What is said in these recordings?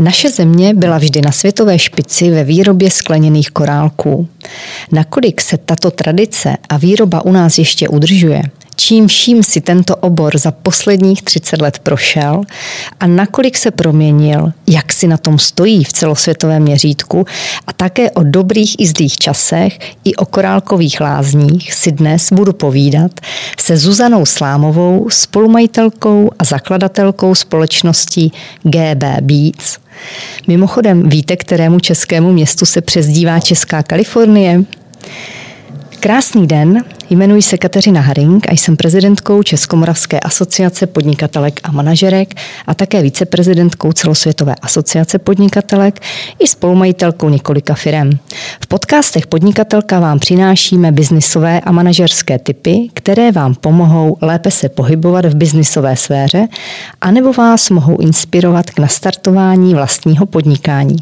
Naše země byla vždy na světové špici ve výrobě skleněných korálků. Nakolik se tato tradice a výroba u nás ještě udržuje, čím vším si tento obor za posledních 30 let prošel a nakolik se proměnil, jak si na tom stojí v celosvětovém měřítku a také o dobrých i zlých časech i o korálkových lázních si dnes budu povídat se Zuzanou Slámovou, spolumajitelkou a zakladatelkou společnosti GB Beats. Mimochodem, víte, kterému českému městu se přezdívá Česká Kalifornie? Krásný den, jmenuji se Kateřina Haring a jsem prezidentkou Českomoravské asociace podnikatelek a manažerek a také viceprezidentkou celosvětové asociace podnikatelek i spolumajitelkou několika firem. V podcastech Podnikatelka vám přinášíme biznisové a manažerské typy, které vám pomohou lépe se pohybovat v biznisové sféře anebo vás mohou inspirovat k nastartování vlastního podnikání.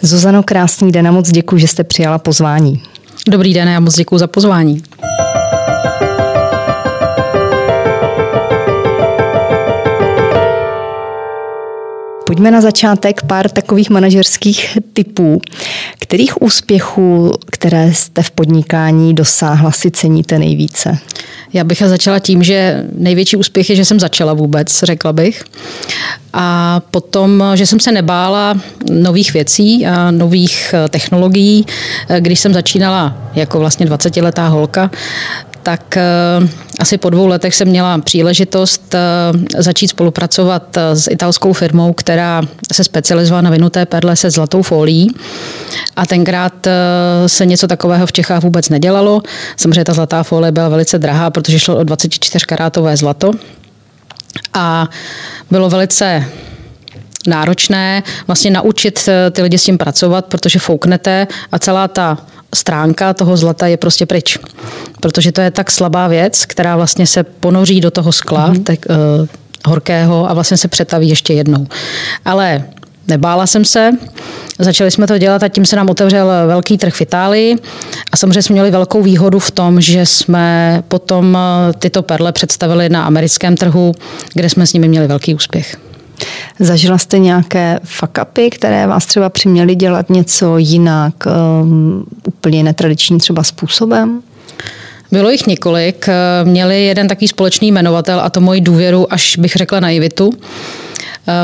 Zuzano, krásný den a moc děkuji, že jste přijala pozvání. Dobrý den, já moc děkuji za pozvání. Pojďme na začátek pár takových manažerských typů. Kterých úspěchů, které jste v podnikání dosáhla, si ceníte nejvíce? Já bych začala tím, že největší úspěch je, že jsem začala vůbec, řekla bych. A potom, že jsem se nebála nových věcí a nových eh, technologií. Eh, když jsem začínala jako vlastně 20-letá holka, tak eh, asi po dvou letech jsem měla příležitost začít spolupracovat s italskou firmou, která se specializovala na vinuté perle se zlatou folií. A tenkrát se něco takového v Čechách vůbec nedělalo. Samozřejmě ta zlatá folie byla velice drahá, protože šlo o 24 karátové zlato. A bylo velice náročné vlastně naučit eh, ty lidi s tím pracovat, protože fouknete a celá ta stránka toho zlata je prostě pryč. Protože to je tak slabá věc, která vlastně se ponoří do toho skla mm-hmm. tak, uh, horkého a vlastně se přetaví ještě jednou. Ale nebála jsem se, začali jsme to dělat a tím se nám otevřel velký trh v Itálii a samozřejmě jsme měli velkou výhodu v tom, že jsme potom eh, tyto perle představili na americkém trhu, kde jsme s nimi měli velký úspěch. Zažila jste nějaké fuck-upy, které vás třeba přiměly dělat něco jinak, um, úplně netradičním třeba způsobem? Bylo jich několik. Měli jeden takový společný jmenovatel a to moji důvěru, až bych řekla naivitu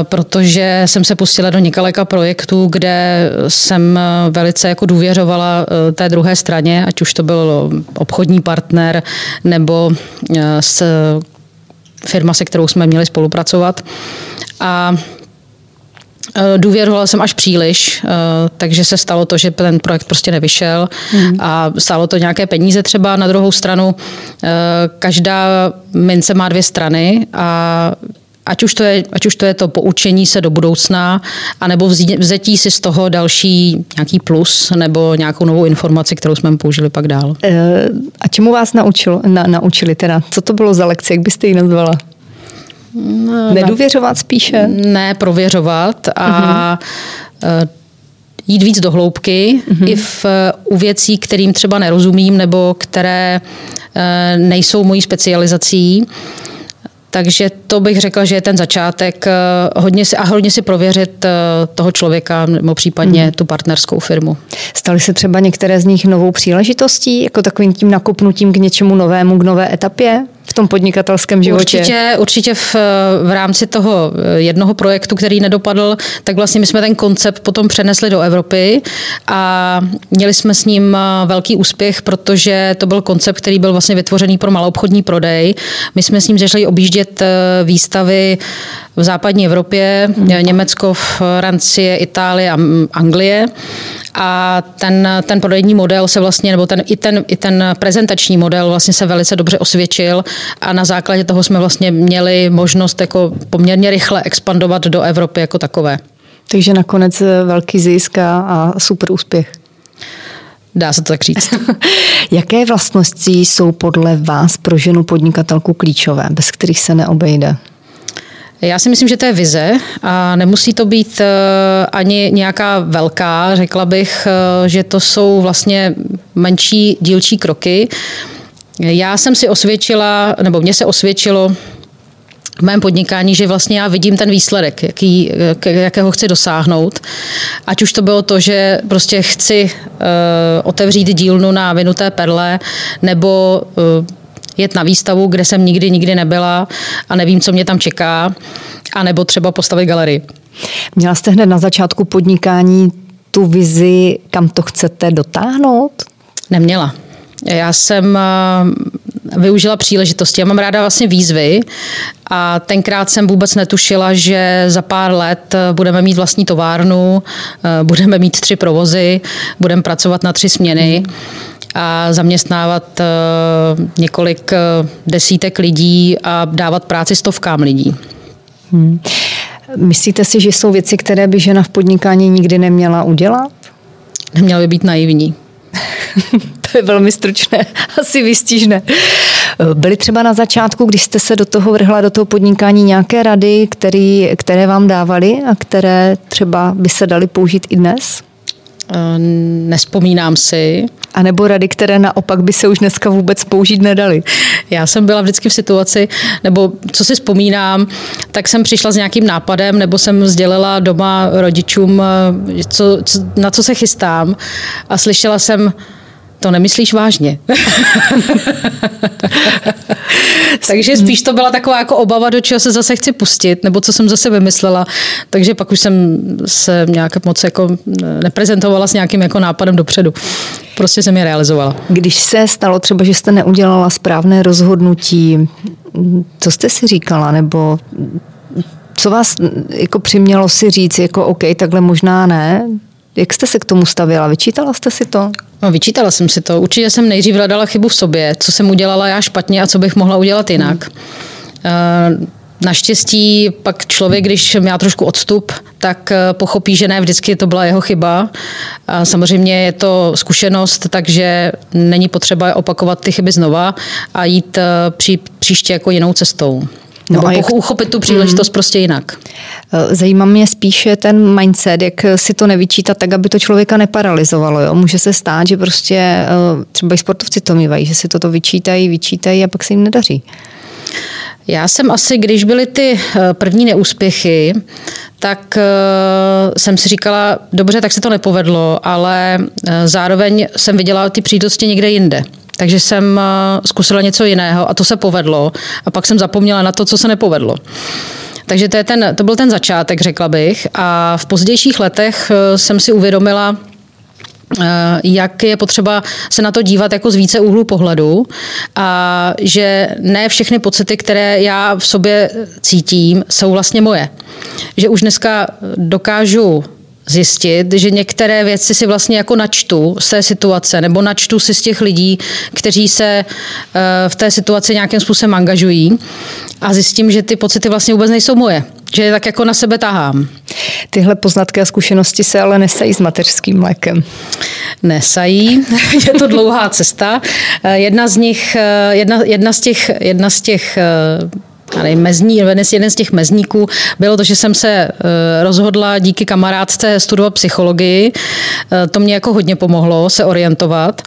protože jsem se pustila do několika projektů, kde jsem velice jako důvěřovala eh, té druhé straně, ať už to byl obchodní partner nebo s firma, se kterou jsme měli spolupracovat. A e, Důvěřovala jsem až příliš, e, takže se stalo to, že ten projekt prostě nevyšel mm. a stálo to nějaké peníze třeba. Na druhou stranu, e, každá mince má dvě strany a Ať už, to je, ať už to je to poučení se do budoucna, anebo vzetí si z toho další nějaký plus nebo nějakou novou informaci, kterou jsme použili pak dál. A čemu vás naučilo, na, naučili teda? Co to bylo za lekce, jak byste ji nazvala? No, Nedůvěřovat spíše? Ne, prověřovat a uh-huh. jít víc do hloubky uh-huh. i v, u věcí, kterým třeba nerozumím nebo které uh, nejsou mojí specializací. Takže to bych řekla, že je ten začátek eh, hodně si, a hodně si prověřit toho člověka nebo případně hmm. tu partnerskou firmu. Staly se třeba některé z nich novou příležitostí, jako takovým tím nakopnutím k něčemu novému, k nové etapě? V tom podnikatelském životě? Určitě, určitě v, v rámci toho jednoho projektu, který nedopadl, tak vlastně my jsme ten koncept potom přenesli do Evropy a měli jsme s ním velký úspěch, protože to byl koncept, který byl vlastně vytvořený pro maloobchodní prodej. My jsme s ním začali objíždět eh, výstavy v západní Evropě, hmm. Německo, Francie, Itálie a Anglie. A ten, ten prodejní model se vlastně, nebo ten, i, ten, i ten prezentační model vlastně se velice dobře osvědčil a na základě toho jsme vlastně měli možnost jako poměrně rychle expandovat do Evropy jako takové. Takže nakonec velký zisk a super úspěch. Dá se to tak říct. Jaké vlastnosti jsou podle vás pro ženu podnikatelku klíčové, bez kterých se neobejde? Já si myslím, že to je vize a nemusí to být eh, ani nějaká velká, řekla bych, eh, že to jsou vlastně menší dílčí kroky. Já jsem si osvědčila, nebo mě se osvědčilo v mém podnikání, že vlastně já vidím ten výsledek, jaký, jakého chci dosáhnout. Ať už to bylo to, že prostě chci uh, otevřít dílnu na vinuté perle, nebo uh, jet na výstavu, kde jsem nikdy, nikdy nebyla a nevím, co mě tam čeká, a nebo třeba postavit galerii. Měla jste hned na začátku podnikání tu vizi, kam to chcete dotáhnout? Neměla. Já jsem eh, využila příležitosti. Já mám ráda vlastně výzvy a tenkrát jsem vůbec netušila, že za pár let eh, budeme mít vlastní továrnu, eh, budeme mít tři provozy, budeme pracovat na tři směny a zaměstnávat několik desítek lidí a dávat práci stovkám lidí. Hmm. Myslíte si, že jsou věci, které by žena v podnikání nikdy neměla udělat? Neměla by být naivní. to je velmi stručné, asi výstižné. Byly třeba na začátku, když jste se do toho vrhla, do toho podnikání, nějaké rady, který, které vám dávali a které třeba by se daly použít i dnes? Nespomínám si. A nebo rady, které naopak by se už dneska vůbec použít nedaly? Já jsem byla vždycky v situaci, nebo co si vzpomínám, tak jsem přišla s nějakým nápadem, nebo jsem sdělila doma rodičům, co, co, na co se chystám a slyšela jsem, to nemyslíš vážně. Takže spíš to byla taková jako obava, do čeho se zase chci pustit, nebo co jsem zase vymyslela. Takže pak už jsem se nějak moc jako neprezentovala s nějakým jako nápadem dopředu. Prostě jsem je realizovala. Když se stalo třeba, že jste neudělala správné rozhodnutí, co jste si říkala, nebo co vás jako přimělo si říct, jako OK, takhle možná ne, jak jste se k tomu stavila? Vyčítala jste si to? No, vyčítala jsem si to. Určitě jsem nejdřív hledala chybu v sobě, co jsem udělala já špatně a co bych mohla udělat jinak. Hmm. Naštěstí pak člověk, když má trošku odstup, tak eh, pochopí, že ne vždycky to byla jeho chyba. A samozřejmě je to zkušenost, takže není potřeba opakovat ty chyby znova a jít eh, pří, příště jako jinou cestou. No Nebo a jak... uchopit tu příležitost mm. prostě jinak. Eh, zajímá mě spíše ten mindset, jak si to nevyčítat tak, aby to člověka neparalizovalo. Jo? Může se stát, že prostě eh, třeba i sportovci to mývají, že si toto vyčítají, vyčítají a pak se jim nedaří. Já jsem asi, když byly ty první neúspěchy, tak jsem si říkala, dobře, tak se to nepovedlo, ale zároveň jsem viděla ty příležitosti někde jinde. Takže jsem eh, zkusila něco jiného a to se povedlo. A pak jsem zapomněla na to, co se nepovedlo. Takže to, je ten, to byl ten začátek, řekla bych. A v pozdějších letech eh, jsem si uvědomila, eh, jak je potřeba se na to dívat jako z více úhlu pohledu a že ne všechny pocity, které já v sobě cítím, jsou vlastně moje. Že už dneska dokážu zjistit, že některé věci si vlastně jako načtu z té situace nebo načtu si z těch lidí, kteří se eh, v té situaci nějakým způsobem angažují a zjistím, že ty pocity vlastně vůbec nejsou moje že je tak jako na sebe tahám. Tyhle poznatky a zkušenosti se ale nesají s mateřským mlékem. Nesají, je to dlouhá cesta. Eh, jedna z nich, eh, jedna, jedna z těch, jedna z těch nevím, mezní, jeden z těch mezníků bylo to, že jsem se eh, rozhodla díky kamarádce studovat psychologii. Eh, to mě jako hodně pomohlo se orientovat.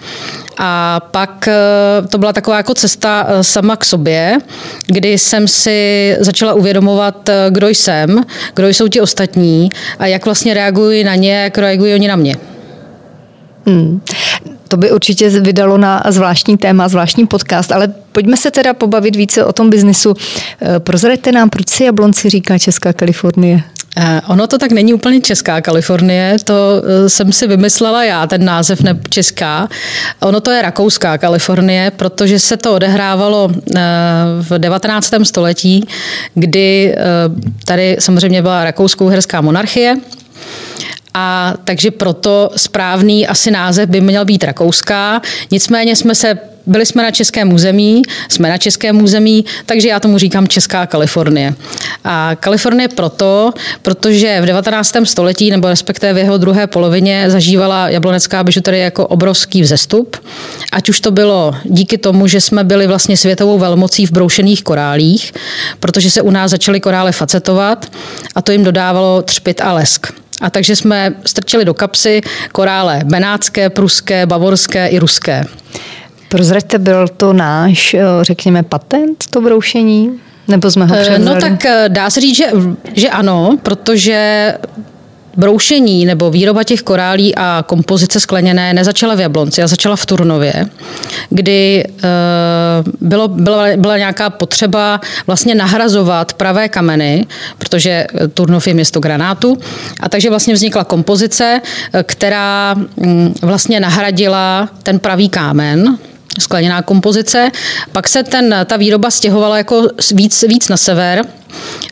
A pak eh, to byla taková jako cesta sama k sobě, kdy jsem si začala uvědomovat, kdo jsem, kdo jsou ti ostatní a jak vlastně reagují na ně, jak reagují oni na mě. Hmm. To by určitě vydalo na zvláštní téma, zvláštní podcast, ale pojďme se teda pobavit více o tom biznisu. Eh, prozraďte nám, proč si Jablonci říká Česká Kalifornie? Eh, ono to tak není úplně Česká Kalifornie, to eh, jsem si vymyslela já, ten název ne Česká. Ono to je Rakouská Kalifornie, protože se to odehrávalo v 19. století, kdy tady samozřejmě byla rakouskou-herská monarchie a takže proto správný asi název by měl být Rakouská. Nicméně jsme se byli jsme na českém území, jsme na českém území, takže já tomu říkám Česká Kalifornie. A Kalifornie proto, protože v 19. století, nebo respektive v jeho druhé polovině, zažívala jablonecká bižuterie jako obrovský vzestup. Ať už to bylo díky tomu, že jsme byli vlastně světovou velmocí v broušených korálích, protože se u nás začaly korály facetovat a to jim dodávalo třpit a lesk. A takže jsme strčili do kapsy korále benátské, pruské, bavorské i ruské. Prozraďte, byl to náš, eh, řekněme, patent, to broušení? Nebo jsme ho převzali? No tak dá se říct, že, že ano, protože broušení nebo výroba těch korálí a kompozice skleněné nezačala v Jablonci, a začala v Turnově, kdy bylo, byla, byla nějaká potřeba vlastně nahrazovat pravé kameny, protože Turnov je město granátu, a takže vlastně vznikla kompozice, která mm, vlastně nahradila ten pravý kámen, skleněná kompozice. Pak se ten, ta výroba stěhovala jako víc, víc na sever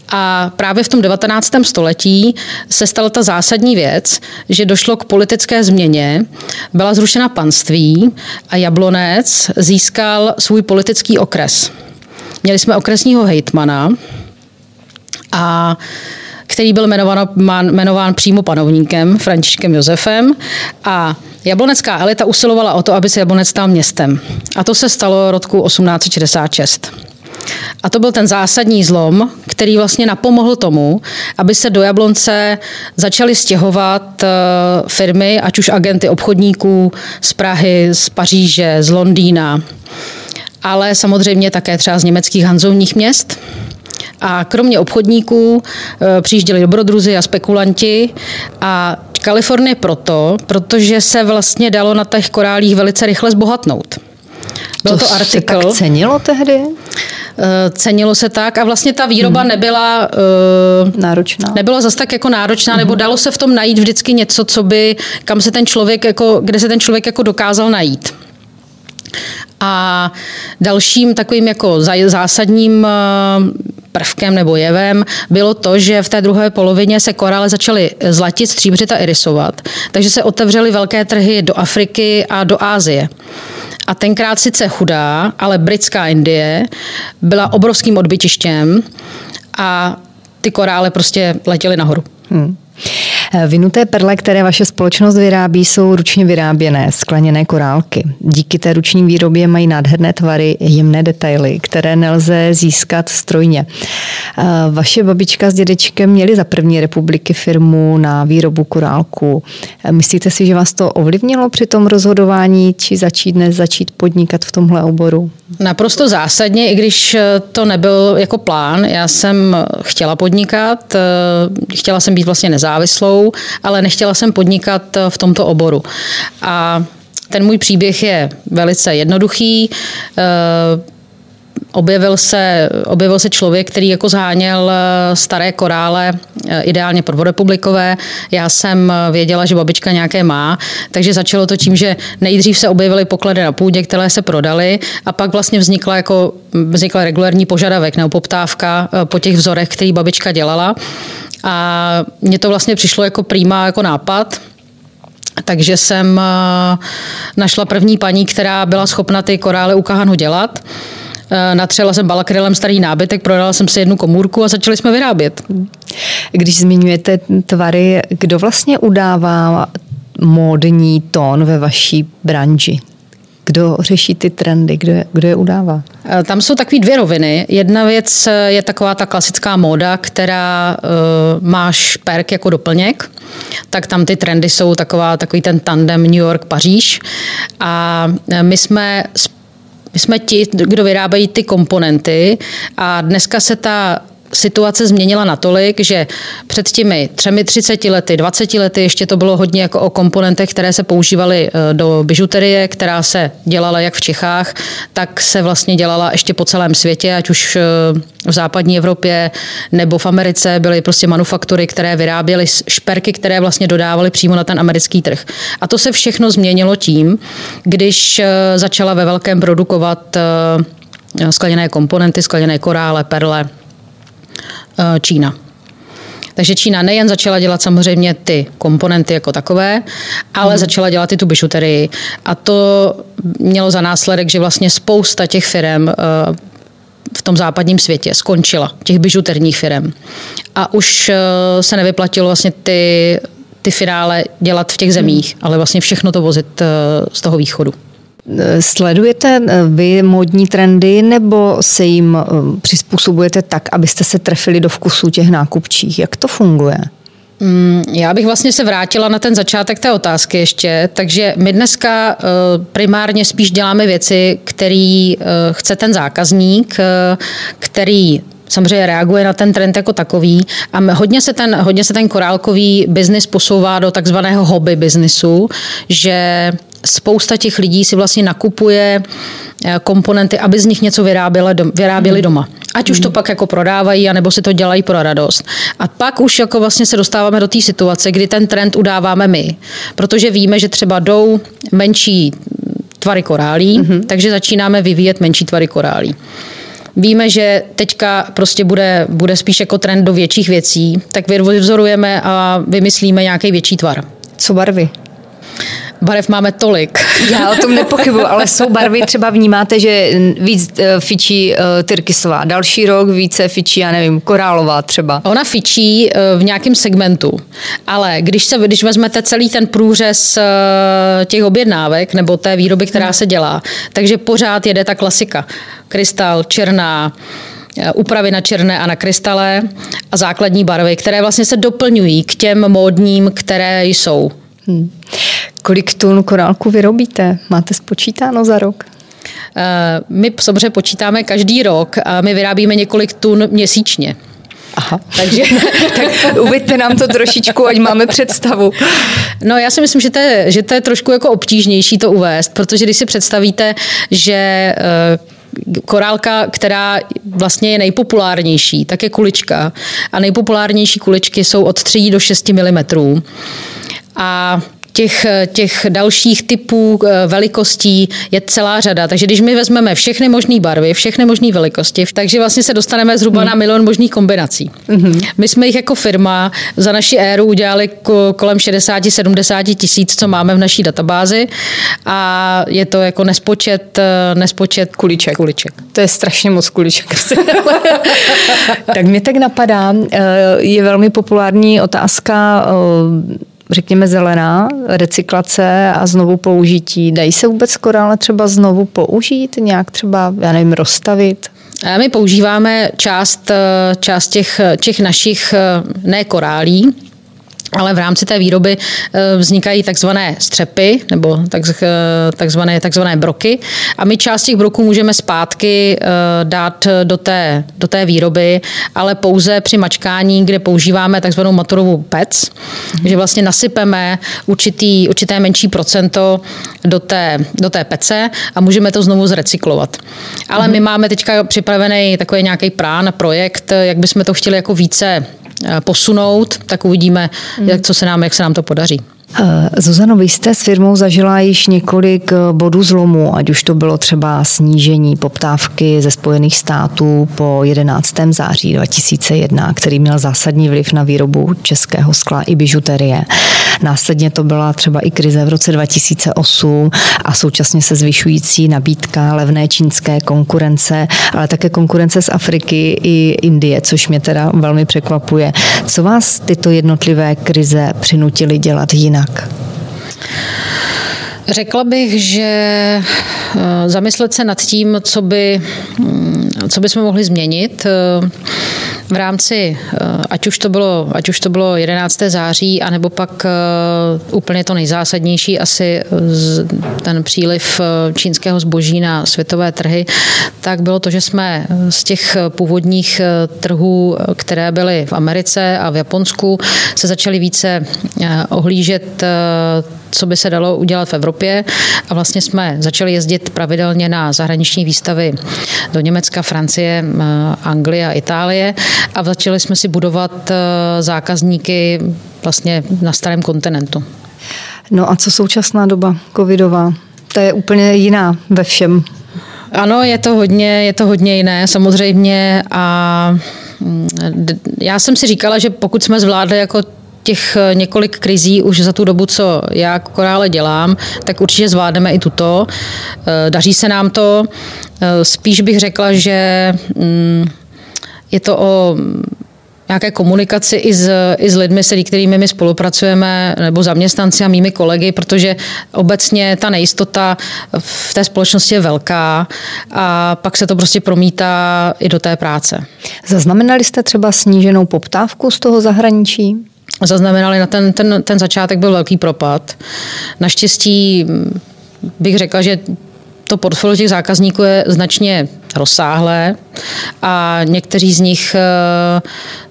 a právě v tom 19. století se stala ta zásadní věc, že došlo k politické změně, byla zrušena panství a Jablonec získal svůj politický okres. Měli jsme okresního hejtmana a který byl jmenován, jmenován přímo panovníkem Františkem Josefem a Jablonecká elita usilovala o to, aby se Jablonec stal městem. A to se stalo roku 1866. A to byl ten zásadní zlom, který vlastně napomohl tomu, aby se do Jablonce začaly stěhovat eh, firmy, ať už agenty obchodníků z Prahy, z Paříže, z Londýna, ale samozřejmě také třeba z německých hanzovních měst. A kromě obchodníků eh, přijížděli dobrodruzi a spekulanti a Kalifornie proto, protože se vlastně dalo na těch korálích velice rychle zbohatnout. Byl to, to artikl. Se tak cenilo tehdy? Eh, cenilo se tak a vlastně ta výroba hmm. nebyla uh, náročná. Nebyla zase tak jako náročná, hmm. nebo dalo se v tom najít vždycky něco, co by, kam se ten člověk jako, kde se ten člověk jako dokázal najít. A dalším takovým jako zásadním eh, prvkem nebo jevem bylo to, že v té druhé polovině se korále začaly zlatit, stříbřit a irisovat. Takže se otevřely velké trhy do Afriky a do Ázie. A tenkrát sice chudá, ale britská Indie byla obrovským odbytištěm a ty korále prostě letěly nahoru. Hmm. Vinuté perle, které vaše společnost vyrábí, jsou ručně vyráběné skleněné korálky. Díky té ruční výrobě mají nádherné tvary, jemné detaily, které nelze získat strojně. Vaše babička s dědečkem měli za první republiky firmu na výrobu korálku. Myslíte si, že vás to ovlivnilo při tom rozhodování, či začít dnes začít podnikat v tomhle oboru? Naprosto zásadně, i když to nebyl jako plán. Já jsem chtěla podnikat, chtěla jsem být vlastně nezávislou, školou, ale nechtěla jsem podnikat v tomto oboru. A ten můj příběh je velice jednoduchý. Eh, objevil se, objevil se člověk, který jako zháněl eh, staré korále, eh, ideálně prvorepublikové. Já jsem věděla, že babička nějaké má, takže začalo to tím, že nejdřív se objevily poklady na půdě, které se prodaly a pak vlastně vznikla jako vznikla regulární požadavek nebo poptávka po těch vzorech, který babička dělala. A mně to vlastně přišlo jako prýma jako nápad, takže jsem eh, našla první paní, která byla schopna ty korály u kahanu dělat. Eh, natřela jsem balakrylem starý nábytek, prodala jsem si jednu komůrku a začali jsme vyrábět. Když zmiňujete tvary, kdo vlastně udává módní tón ve vaší branži? Kdo řeší ty trendy, kdo je, kdo je udává? Eh, tam jsou takové dvě roviny. Jedna věc eh, je taková ta klasická móda, která uh, má šperk jako doplněk. Tak tam ty trendy jsou taková, takový ten tandem New York-Paříž. A my jsme my jsme ti, kdo vyrábají ty komponenty a dneska se ta situace změnila natolik, že před těmi třemi, třiceti lety, 20 lety ještě to bylo hodně jako o komponentech, které se používaly e, do bižuterie, která se dělala jak v Čechách, tak se vlastně dělala ještě po celém světě, ať už e, v západní Evropě nebo v Americe byly prostě manufaktury, které vyráběly šperky, které vlastně dodávaly přímo na ten americký trh. A to se všechno změnilo tím, když e, začala ve velkém produkovat skleněné komponenty, skleněné korále, perle, Eh, Čína. Takže Čína nejen začala dělat samozřejmě ty komponenty jako takové, ale hmm. začala dělat i tu bižuterii. A to mělo za následek, že vlastně spousta těch firm eh, v tom západním světě skončila, těch bižuterních firm. A už eh, se nevyplatilo vlastně ty, ty finále dělat v těch zemích, ale vlastně všechno to vozit z toho východu. Sledujete eh, vy módní trendy nebo se jim eh, přizpůsobujete tak, abyste se trefili do vkusu těch nákupčích? Jak to funguje? Mm, já bych vlastně se vrátila na ten začátek té otázky ještě. Takže my dneska eh, primárně spíš děláme věci, který chce ten zákazník, který samozřejmě reaguje na ten trend jako takový a hodně se ten, hodně se ten korálkový biznis posouvá do takzvaného hobby biznisu, že spousta těch lidí si vlastně nakupuje eh, komponenty, aby z nich něco vyráběli, vyráběli hmm. doma. Ať už to hmm. pak jako prodávají, anebo si to dělají pro radost. A pak už jako vlastně se dostáváme do té situace, kdy ten trend udáváme my. Protože víme, že třeba jdou menší tvary korálí, mm-hmm. takže začínáme vyvíjet menší tvary korálí. Víme, že teďka prostě bude, bude spíš jako trend do větších věcí, tak vyvzorujeme a vymyslíme nějaký větší tvar. Co barvy? Barev máme tolik. Já o tom nepochybuji, ale jsou barvy, třeba vnímáte, že víc eh, fičí uh, tyrkysová, další rok více fičí, já nevím, korálová třeba. Ona fičí uh, v nějakém segmentu, ale když, se, když vezmete celý ten průřez těch objednávek nebo té výroby, která hmm. se dělá, takže pořád jede ta klasika. Krystal, černá, úpravy na černé a na krystale a základní barvy, které vlastně se doplňují k těm módním, které jsou. Hmm. Kolik tun korálku vyrobíte? Máte spočítáno za rok? Eh, my samozřejmě počítáme každý rok a my vyrábíme několik tun měsíčně. Aha. Takže tak uveďte nám to trošičku, ať máme představu. No já si myslím, že to, je, že to je trošku jako obtížnější to uvést, protože když si představíte, že eh, korálka, která vlastně je nejpopulárnější, tak je kulička. A nejpopulárnější kuličky jsou od 3 do 6 mm. A těch, těch dalších typů eh, velikostí je celá řada. Takže když my vezmeme všechny možné barvy, všechny možné velikosti, takže vlastně se dostaneme zhruba mm. na milion možných kombinací. Mm-hmm. My jsme jich jako firma za naši éru udělali kolem 60-70 tisíc, co máme v naší databázi a je to jako nespočet, eh, nespočet kuliček. kuliček. To je strašně moc kuliček. tak mě tak napadá, eh, je velmi populární otázka řekněme, zelená, recyklace a znovu použití. Dají se vůbec korále třeba znovu použít, nějak třeba, já nevím, rozstavit? My používáme část, část těch, těch našich ne korálí, ale v rámci té výroby eh, vznikají takzvané střepy nebo eh, takzvané, takzvané broky a my část těch broků můžeme zpátky eh, dát do té, do té výroby, ale pouze při mačkání, kde používáme takzvanou matorovou pec, mm-hmm. že vlastně nasypeme určitý, určité menší procento do té, do té pece a můžeme to znovu zrecyklovat. Ale mm-hmm. my máme teďka připravený takový nějaký plán, projekt, jak bychom to chtěli jako více posunout, tak uvidíme, jak, co se nám, jak se nám to podaří. Eh, Zuzano, vy jste s firmou zažila již několik eh, bodů zlomu, ať už to bylo třeba snížení poptávky ze Spojených států po 11. září 2001, který měl zásadní vliv na výrobu českého skla i bižuterie. Následně to byla třeba i krize v roce 2008 a současně se zvyšující nabídka levné čínské konkurence, ale také konkurence z Afriky i Indie, což mě teda velmi překvapuje. Co vás tyto jednotlivé krize přinutily dělat jinak? Řekla bych, že eh, zamyslet se nad tím, co by, mm, co by jsme mohli změnit, eh, v rámci, eh, ať už to bylo, ať už to bylo 11. září, anebo pak úplně to nejzásadnější, asi ten příliv čínského zboží na světové trhy, tak bylo to, že jsme z těch původních trhů, které byly v Americe a v Japonsku, se začali více ohlížet co by se dalo udělat v Evropě a vlastně jsme začali jezdit pravidelně na zahraniční výstavy do Německa, Francie, eh, Anglie a Itálie a začali jsme si budovat eh, zákazníky vlastně na starém kontinentu. No a co současná doba covidová? To je úplně jiná ve všem. Ano, je to hodně, je to hodně jiné samozřejmě a mm, já jsem si říkala, že pokud jsme zvládli jako těch eh, několik krizí už za tu dobu, co já korále dělám, tak určitě zvládneme i tuto. Eh, daří se nám to. Spíš bych řekla, že mm, je to o nějaké komunikaci i s, i s lidmi, se kterými my spolupracujeme, nebo zaměstnanci a mými kolegy, protože obecně ta nejistota v té společnosti je velká a pak se to prostě promítá i do té práce. Zaznamenali jste třeba sníženou poptávku z toho zahraničí? zaznamenali na ten, ten, ten začátek byl velký propad. Naštěstí bych řekla, že to portfolio těch zákazníků je značně rozsáhlé a někteří z nich eh,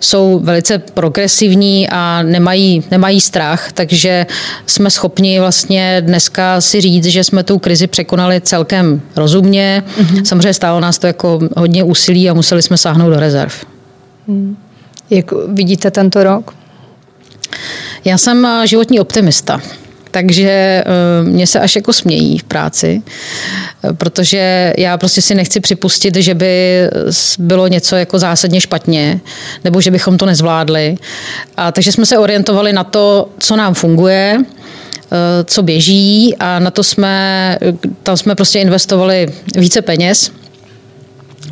jsou velice progresivní a nemají, nemají strach, takže jsme schopni vlastně dneska si říct, že jsme tu krizi překonali celkem rozumně. Mm-hmm. Samozřejmě stálo nás to jako hodně úsilí a museli jsme sáhnout do rezerv. Mm. Jak vidíte tento rok? Já jsem eh, životní optimista. Takže eh, mě se až jako smějí v práci, eh, protože já prostě si nechci připustit, že by bylo něco jako zásadně špatně, nebo že bychom to nezvládli. A takže jsme se orientovali na to, co nám funguje, co běží a na to jsme, tam jsme prostě investovali více peněz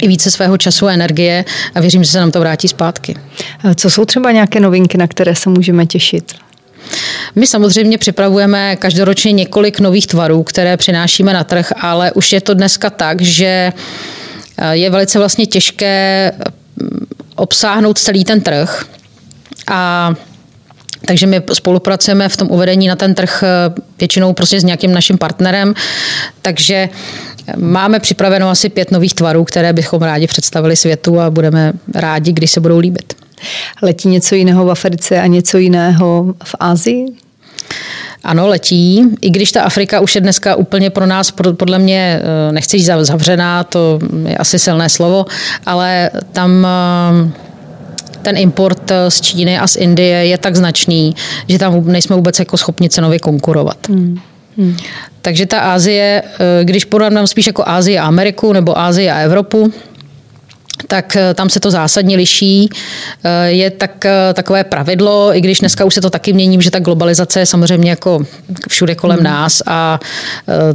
i více svého času a energie a věřím, že se nám to vrátí zpátky. Co jsou třeba nějaké novinky, na které se můžeme těšit? My samozřejmě připravujeme každoročně několik nových tvarů, které přinášíme na trh, ale už je to dneska tak, že eh, je velice vlastně těžké mm, obsáhnout celý ten trh. A takže my spolupracujeme v tom uvedení na ten trh eh, většinou prostě s nějakým naším partnerem. Takže Máme připraveno asi pět nových tvarů, které bychom rádi představili světu a budeme rádi, když se budou líbit. Letí něco jiného v Africe a něco jiného v Asii? Ano, letí. I když ta Afrika už je dneska úplně pro nás, podle mě, eh, nechci říct zavřená, to je asi silné slovo, ale tam eh, ten import eh, z Číny a z Indie je tak značný, že tam nejsme vůbec jako schopni cenově konkurovat. Hmm. Hmm. Takže ta Ázie, když porovnám spíš jako Ázii a Ameriku nebo Ázii a Evropu, tak eh, tam se to zásadně liší. Eh, je tak, takové pravidlo, i když dneska už se to taky mění, že ta globalizace je samozřejmě jako všude kolem hmm. nás a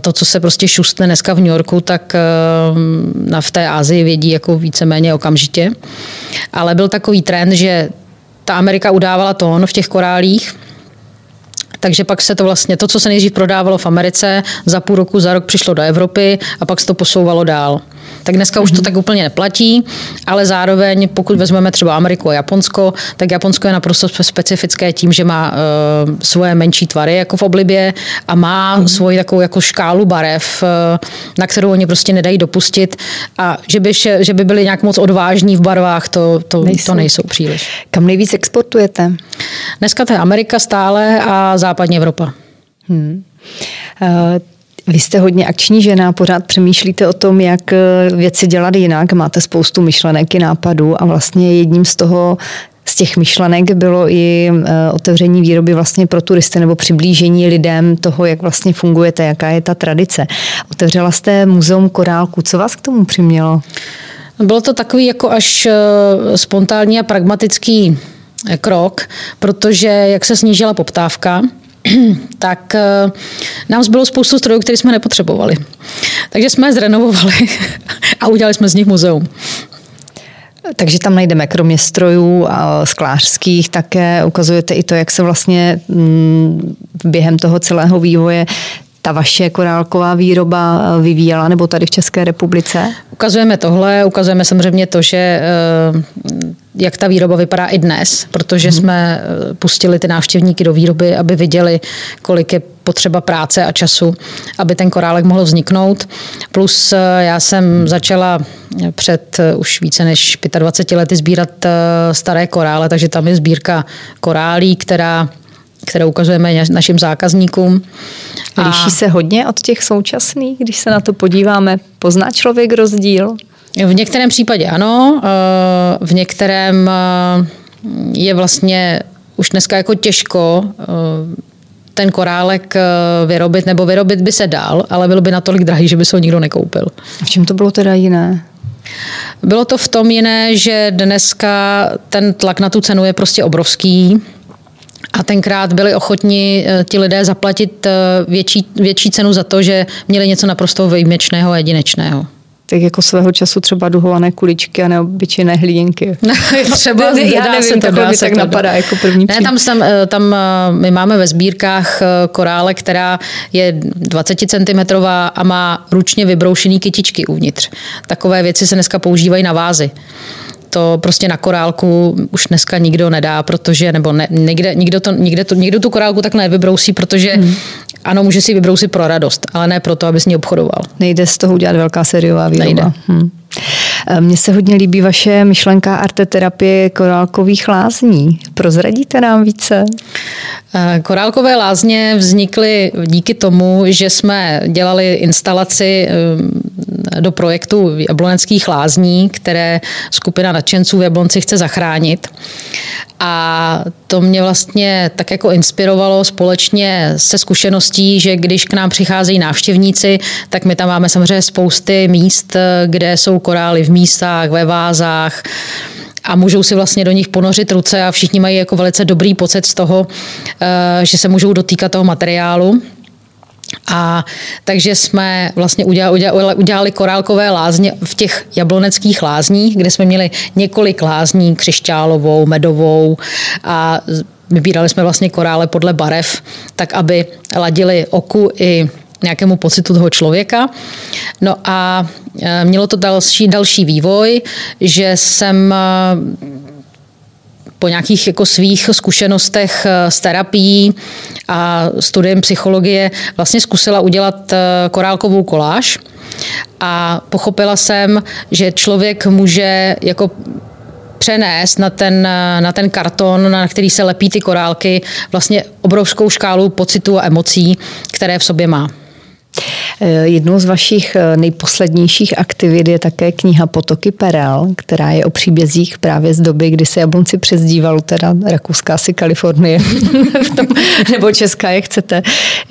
to, co se prostě šustne dneska v New Yorku, tak na v té Ázii vědí jako víceméně okamžitě. Ale byl takový trend, že ta Amerika udávala tón v těch korálích, takže pak se to vlastně, to, co se nejdřív prodávalo v Americe, za půl roku, za rok přišlo do Evropy a pak se to posouvalo dál. Tak dneska mm-hmm. už to mhm. tak úplně neplatí, ale zároveň, pokud vezmeme třeba Ameriku a Japonsko, tak Japonsko je naprosto specifické tím, že má uh, svoje menší tvary jako v oblibě a má mm-hmm. svoji takovou jako škálu barev, uh, na kterou oni prostě nedají dopustit a že by, že by byli nějak moc odvážní v barvách, to, to, nejsou. to nejsou příliš. Kam nejvíc exportujete? Dneska to je Amerika stále a západní Evropa. Hmm. Vy jste hodně akční žena, pořád přemýšlíte o tom, jak eh, věci dělat jinak, máte spoustu myšlenek i nápadů a vlastně jedním z toho z těch myšlenek bylo i eh, otevření výroby vlastně pro turisty nebo přiblížení lidem toho, jak vlastně fungujete, jaká je ta tradice. Otevřela jste muzeum korálku. Co vás k tomu přimělo? Bylo to takový jako až spontánní a pragmatický krok, protože jak se snížila poptávka, tak eh, nám zbylo spoustu strojů, které jsme nepotřebovali. Takže jsme je zrenovovali a udělali jsme z nich muzeum. Takže tam najdeme kromě strojů a sklářských také ukazujete i to, jak se vlastně mm, během toho celého vývoje ta vaše korálková výroba vyvíjela, nebo tady v České republice? Ukazujeme tohle, ukazujeme samozřejmě to, že eh, jak ta výroba vypadá i dnes, protože hmm. jsme eh, pustili ty návštěvníky do výroby, aby viděli, kolik je potřeba práce a času, aby ten korálek mohl vzniknout. Plus eh, já jsem začala před už více než 25 lety sbírat staré korále, takže tam je sbírka korálí, která kterou ukazujeme našim zákazníkům. Liší se hodně od těch současných, když se na to podíváme? Pozná člověk rozdíl? V některém případě ano, eh, v některém eh, je vlastně už dneska jako těžko eh, ten korálek vyrobit, nebo vyrobit by se dal, ale bylo by natolik drahý, že by se ho nikdo nekoupil. V čem to bylo teda jiné? Bylo to v tom jiné, že dneska ten tlak na tu cenu je prostě obrovský a tenkrát byli ochotni ti lidé zaplatit větší, větší cenu za to, že měli něco naprosto výjimečného a jedinečného tak jako svého času třeba duhované kuličky a neobyčejné hlíněnky. No, třeba ne, já nevím, se to, dá se tak to, napadá dá. jako první ne, tam, tam, eh, tam my máme ve sbírkách korále, která je 20 cm a má ručně vybroušený kytičky uvnitř. Takové věci se dneska používají na vázy to prostě na korálku už dneska nikdo nedá, protože, nebo ne, nikde, nikdo, to, nikde, to, nikdo tu korálku tak nevybrousí, protože hmm. Ano, může si vybrousit pro radost, ale ne proto, aby s ní obchodoval. Nejde z toho udělat velká sériová výroba. Nejde. Hm. Eh, mně se hodně líbí vaše myšlenka arteterapie korálkových lázní. Prozradíte nám více? Eh, korálkové lázně vznikly díky tomu, že jsme dělali instalaci eh, do projektu Jabloneckých lázní, které skupina nadšenců v Jablonci chce zachránit. A to mě vlastně tak jako inspirovalo společně se zkušeností, že když k nám přicházejí návštěvníci, tak my tam máme samozřejmě spousty míst, kde jsou korály v místách, ve vázách, a můžou si vlastně do nich ponořit ruce a všichni mají jako velice dobrý pocit z toho, eh, že se můžou dotýkat toho materiálu. A takže jsme vlastně udělali, udělali, udělali korálkové lázně v těch jabloneckých lázních, kde jsme měli několik lázní, křišťálovou, medovou a vybírali jsme vlastně korále podle barev, tak aby ladili oku i nějakému pocitu toho člověka. No a e, mělo to další, další vývoj, že jsem e, po nějakých jako svých zkušenostech e, s terapií a studiem psychologie vlastně zkusila udělat korálkovou koláž a pochopila jsem, že člověk může jako přenést na ten, na ten karton, na který se lepí ty korálky, vlastně obrovskou škálu pocitů a emocí, které v sobě má. Eh, jednou z vašich eh, nejposlednějších aktivit je také kniha Potoky Perel, která je o příbězích právě z doby, kdy se Jablonci přezdívalo, teda rakouská si Kalifornie, nebo česká, jak chcete,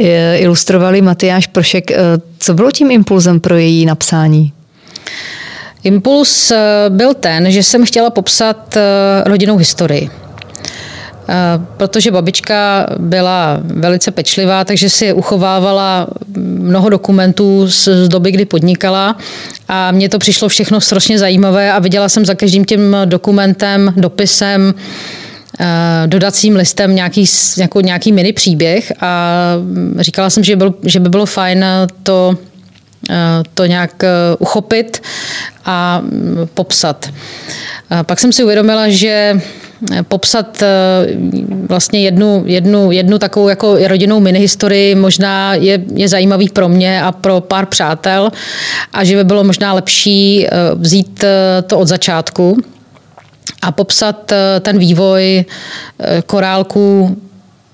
eh, ilustrovali Matyáš Prošek. Co bylo tím impulzem pro její napsání? Impuls byl ten, že jsem chtěla popsat rodinnou historii. Eh, protože babička byla velice pečlivá, takže si uchovávala mnoho dokumentů z doby, kdy podnikala a mně to přišlo všechno strašně zajímavé a viděla jsem za každým tím dokumentem, dopisem, eh, dodacím listem nějaký, jako nějaký mini příběh a říkala jsem, že, byl, že by bylo fajn to eh, to nějak uchopit a mm, popsat. Pak jsem si uvědomila, že popsat eh, vlastně jednu, jednu, jednu takovou jako rodinnou minihistorii možná je, je zajímavý pro mě a pro pár přátel a že by bylo možná lepší eh, vzít eh, to od začátku a popsat ten vývoj korálků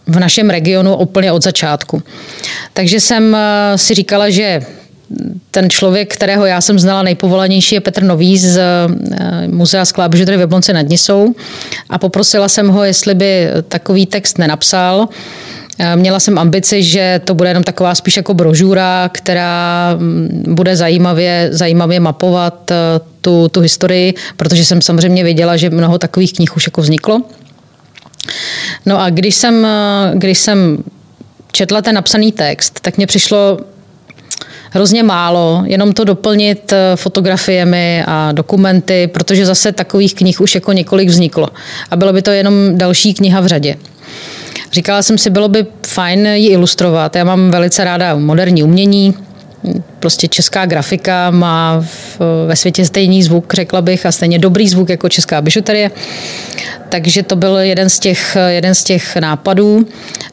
v našem regionu úplně od začátku. Takže jsem si říkala, že ten člověk, kterého já jsem znala nejpovolanější, je Petr Nový z eh, Muzea skla bižutery v Jablonce nad Nisou a poprosila jsem ho, jestli by takový text nenapsal. Eh, měla jsem ambici, že to bude jenom taková spíš jako brožura, která mm, bude zajímavě, zajímavě mapovat eh, tu, tu historii, protože jsem samozřejmě věděla, že mnoho takových knih už jako vzniklo. No a když jsem, když jsem četla ten napsaný text, tak mě přišlo hrozně málo, jenom to doplnit eh, fotografiemi a dokumenty, protože zase takových knih už jako několik vzniklo. A bylo by to jenom další kniha v řadě. Říkala jsem si, bylo by fajn ji ilustrovat. Já mám velice ráda moderní umění, prostě česká grafika má v, ve světě stejný zvuk, řekla bych, a stejně dobrý zvuk jako česká bižuterie. Takže to byl jeden z těch, jeden z těch nápadů.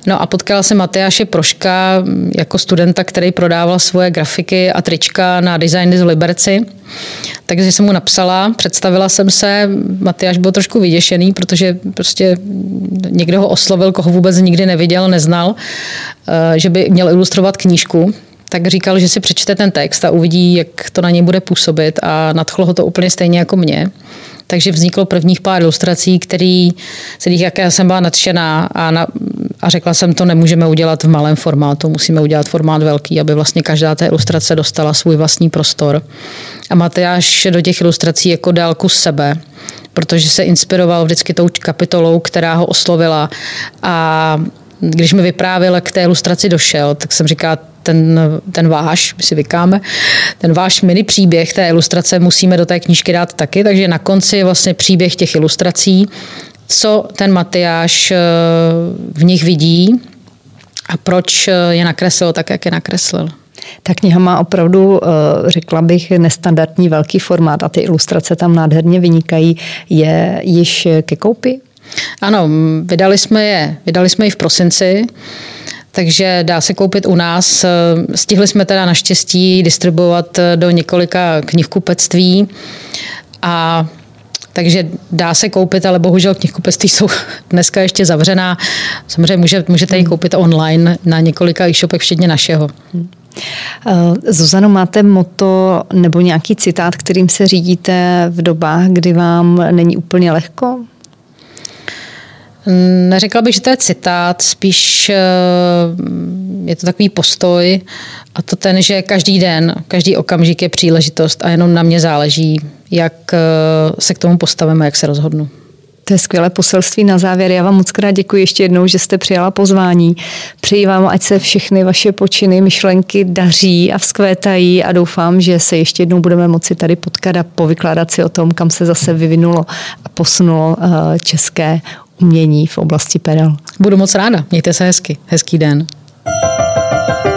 No a potkala jsem Matyáše Proška jako studenta, který prodával svoje grafiky a trička na Designy z Liberci. Takže jsem mu napsala, představila jsem se, Matyáš byl trošku vyděšený, protože prostě někdo ho oslovil, koho vůbec nikdy neviděl, neznal, eh, že by měl ilustrovat knížku tak říkal, že si přečte ten text a uvidí, jak to na něj bude působit a nadchlo ho to úplně stejně jako mě. Takže vzniklo prvních pár ilustrací, který, z jak já jsem byla nadšená a, na, a řekla jsem, to nemůžeme udělat v malém formátu, musíme udělat formát velký, aby vlastně každá té ilustrace dostala svůj vlastní prostor. A Matyáš do těch ilustrací jako dal kus sebe, protože se inspiroval vždycky tou kapitolou, která ho oslovila a když mi vyprávěl, k té ilustraci došel, tak jsem říkala, ten, ten váš, my si vykáme, ten váš mini příběh té ilustrace musíme do té knížky dát taky, takže na konci je vlastně příběh těch ilustrací, co ten Matyáš eh, v nich vidí a proč eh, je nakreslil tak, jak je nakreslil. Ta kniha má opravdu, eh, řekla bych, nestandardní velký formát a ty ilustrace tam nádherně vynikají. Je již ke koupi? Ano, vydali jsme je, vydali jsme ji v prosinci. Takže dá se koupit u nás. Stihli jsme teda naštěstí distribuovat do několika knihkupectví a takže dá se koupit, ale bohužel knihkupectví jsou dneska ještě zavřená. Samozřejmě může, můžete ji koupit online na několika e-shopech, včetně našeho. Eh, Zuzano, máte moto nebo nějaký citát, kterým se řídíte v dobách, kdy vám není úplně lehko? Neřekla bych, že to je citát, spíš eh, je to takový postoj a to ten, že každý den, každý okamžik je příležitost a jenom na mě záleží, jak eh, se k tomu postavíme, jak se rozhodnu. To je skvělé poselství na závěr. Já vám moc krát děkuji ještě jednou, že jste přijala pozvání. Přeji vám, ať se všechny vaše počiny, myšlenky daří a vzkvétají a doufám, že se ještě jednou budeme moci tady potkat a povykládat si o tom, kam se zase vyvinulo a posunulo eh, české umění v oblasti perel. Budu moc ráda. Mějte se hezky. Hezký den. thank you